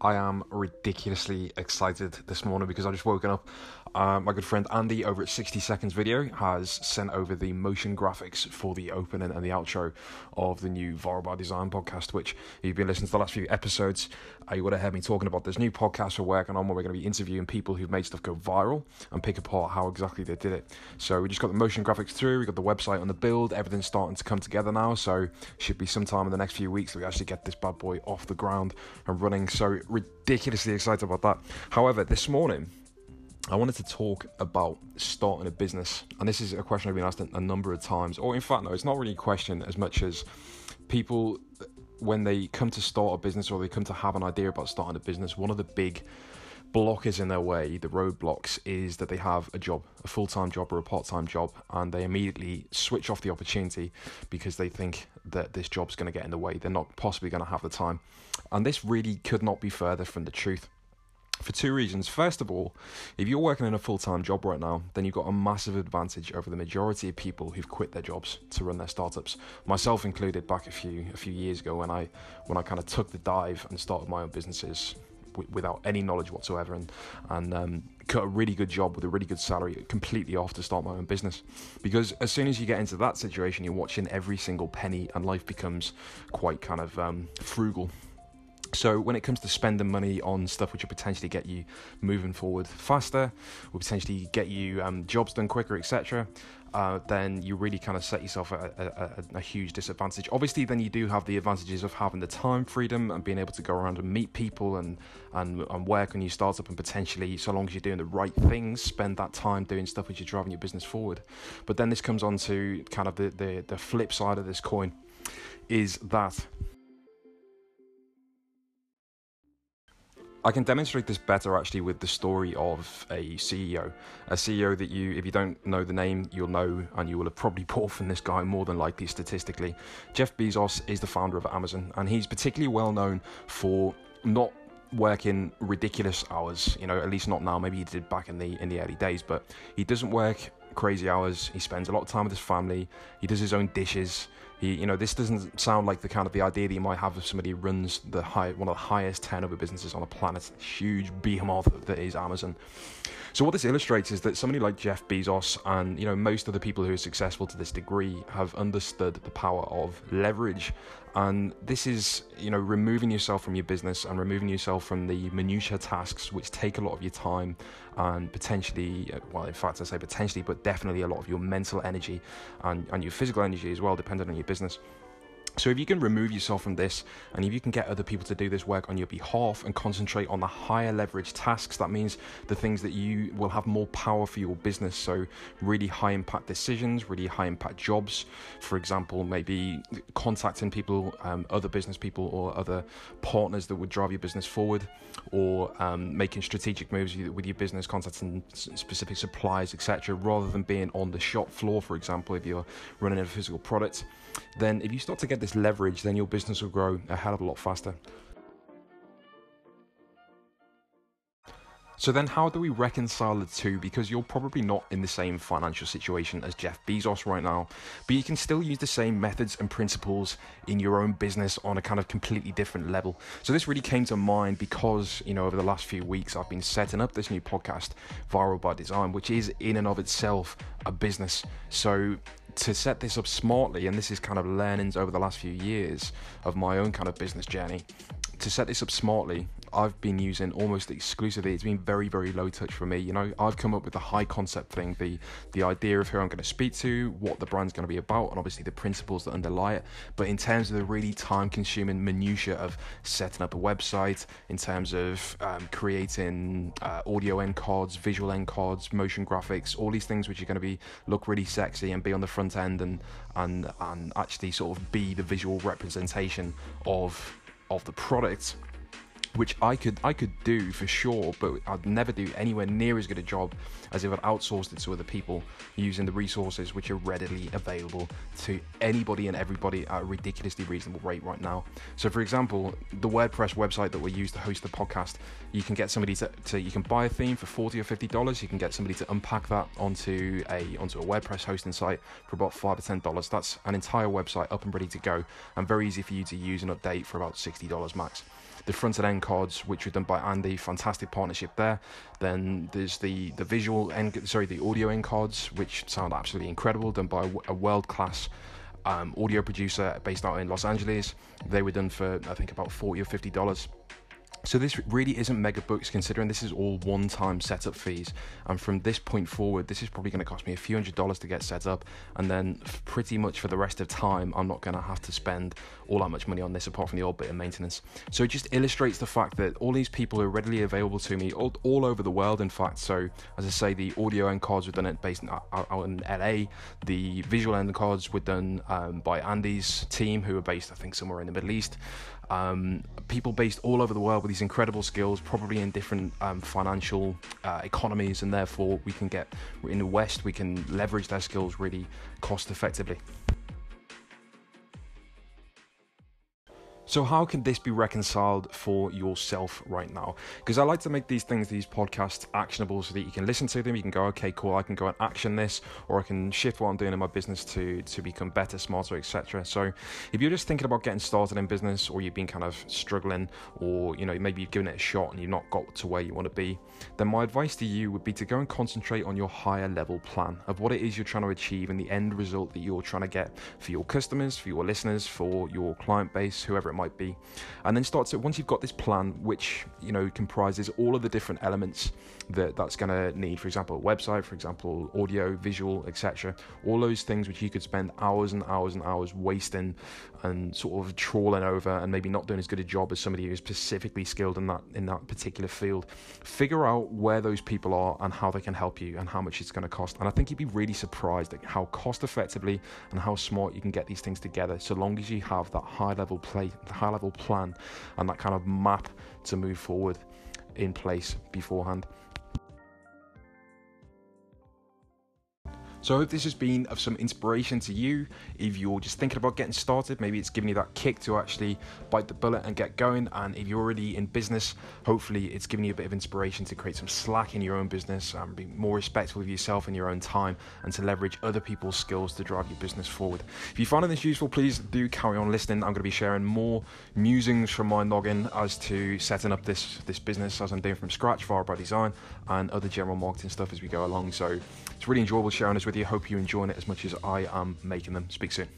I am ridiculously excited this morning because I just woken up. Uh, my good friend Andy over at 60 Seconds Video has sent over the motion graphics for the opening and the outro of the new by Design podcast, which if you've been listening to the last few episodes, uh, you would have heard me talking about this new podcast we're working on where we're going to be interviewing people who've made stuff go viral and pick apart how exactly they did it. So we just got the motion graphics through, we got the website on the build, everything's starting to come together now. So should be sometime in the next few weeks that we actually get this bad boy off the ground and running. So ridiculously excited about that. However, this morning, I wanted to talk about starting a business, and this is a question I've been asked a number of times. Or, in fact, no, it's not really a question as much as people, when they come to start a business or they come to have an idea about starting a business, one of the big blockers in their way, the roadblocks, is that they have a job, a full time job or a part time job, and they immediately switch off the opportunity because they think that this job's going to get in the way. They're not possibly going to have the time. And this really could not be further from the truth for two reasons. First of all, if you're working in a full time job right now, then you've got a massive advantage over the majority of people who've quit their jobs to run their startups. Myself included, back a few a few years ago when I when I kind of took the dive and started my own businesses w- without any knowledge whatsoever, and and um, got a really good job with a really good salary completely off to start my own business. Because as soon as you get into that situation, you're watching every single penny, and life becomes quite kind of um, frugal so when it comes to spending money on stuff which will potentially get you moving forward faster, will potentially get you um, jobs done quicker, etc., uh, then you really kind of set yourself at a, a, a, huge disadvantage. Obviously, then you do have the advantages of having the time freedom and being able to go around and meet people and and, and work on your startup and potentially, so long as you're doing the right things, spend that time doing stuff which is driving your business forward. But then this comes on to kind of the, the, the flip side of this coin is that I can demonstrate this better actually with the story of a CEO. A CEO that you, if you don't know the name, you'll know and you will have probably bought from this guy more than likely statistically. Jeff Bezos is the founder of Amazon and he's particularly well known for not working ridiculous hours, you know, at least not now, maybe he did back in the in the early days, but he doesn't work crazy hours. He spends a lot of time with his family. He does his own dishes. He, you know, this doesn't sound like the kind of the idea that you might have of somebody who runs the high, one of the highest turnover businesses on the planet, huge behemoth that is Amazon. So what this illustrates is that somebody like Jeff Bezos and you know most of the people who are successful to this degree have understood the power of leverage and this is you know removing yourself from your business and removing yourself from the minutia tasks which take a lot of your time and potentially uh, well in fact I say potentially but definitely a lot of your mental energy and, and your physical energy as well depending on your business so, if you can remove yourself from this and if you can get other people to do this work on your behalf and concentrate on the higher leverage tasks, that means the things that you will have more power for your business. So, really high impact decisions, really high impact jobs. For example, maybe contacting people, um, other business people, or other partners that would drive your business forward, or um, making strategic moves with your business, contacting specific suppliers, etc., rather than being on the shop floor, for example, if you're running a physical product then if you start to get this leverage, then your business will grow a hell of a lot faster. So then how do we reconcile the two? Because you're probably not in the same financial situation as Jeff Bezos right now, but you can still use the same methods and principles in your own business on a kind of completely different level. So this really came to mind because, you know, over the last few weeks I've been setting up this new podcast, Viral by Design, which is in and of itself a business. So to set this up smartly, and this is kind of learnings over the last few years of my own kind of business journey, to set this up smartly, I've been using almost exclusively. It's been very, very low touch for me. You know, I've come up with the high concept thing, the the idea of who I'm going to speak to, what the brand's going to be about, and obviously the principles that underlie it. But in terms of the really time-consuming minutia of setting up a website, in terms of um, creating uh, audio end cards, visual end cards, motion graphics, all these things which are going to be look really sexy and be on the front end and and and actually sort of be the visual representation of of the product which I could I could do for sure, but I'd never do anywhere near as good a job as if I'd outsourced it to other people using the resources which are readily available to anybody and everybody at a ridiculously reasonable rate right now. So, for example, the WordPress website that we use to host the podcast, you can get somebody to, to you can buy a theme for forty or fifty dollars. You can get somebody to unpack that onto a onto a WordPress hosting site for about five or ten dollars. That's an entire website up and ready to go, and very easy for you to use and update for about sixty dollars max. The front and end cards, which were done by Andy. Fantastic partnership there. Then there's the the visual end, sorry, the audio end cards, which sound absolutely incredible, done by a world class um, audio producer based out in Los Angeles. They were done for I think about forty or fifty dollars. So this really isn't mega books considering this is all one-time setup fees. And from this point forward this is probably going to cost me a few hundred dollars to get set up. And then pretty much for the rest of time I'm not going to have to spend all that much money on this apart from the old bit of maintenance. So it just illustrates the fact that all these people are readily available to me all, all over the world in fact. So as I say the audio end cards were done based out, out in LA the visual end cards were done um, by Andy's team who are based I think somewhere in the Middle East um, people based all over the world with these incredible skills, probably in different um, financial uh, economies, and therefore we can get in the West, we can leverage their skills really cost effectively. So, how can this be reconciled for yourself right now? Because I like to make these things, these podcasts, actionable so that you can listen to them. You can go, okay, cool, I can go and action this, or I can shift what I'm doing in my business to to become better, smarter, etc. So, if you're just thinking about getting started in business, or you've been kind of struggling, or you know maybe you've given it a shot and you've not got to where you want to be, then my advice to you would be to go and concentrate on your higher level plan of what it is you're trying to achieve and the end result that you're trying to get for your customers, for your listeners, for your client base, whoever it might be. And then start to, once you've got this plan, which, you know, comprises all of the different elements that that's going to need, for example, a website, for example, audio, visual, etc. All those things which you could spend hours and hours and hours wasting and sort of trawling over and maybe not doing as good a job as somebody who's specifically skilled in that in that particular field. Figure out where those people are and how they can help you and how much it's going to cost. And I think you'd be really surprised at how cost effectively and how smart you can get these things together so long as you have that high level play high level plan and that kind of map to move forward in place beforehand. So I hope this has been of some inspiration to you. If you're just thinking about getting started, maybe it's giving you that kick to actually bite the bullet and get going. And if you're already in business, hopefully it's giving you a bit of inspiration to create some slack in your own business and be more respectful of yourself and your own time and to leverage other people's skills to drive your business forward. If you find this useful, please do carry on listening. I'm going to be sharing more musings from my noggin as to setting up this this business as I'm doing from scratch, Viral by Design, and other general marketing stuff as we go along. So it's really enjoyable sharing this with you. Hope you're enjoying it as much as I am making them. Speak soon.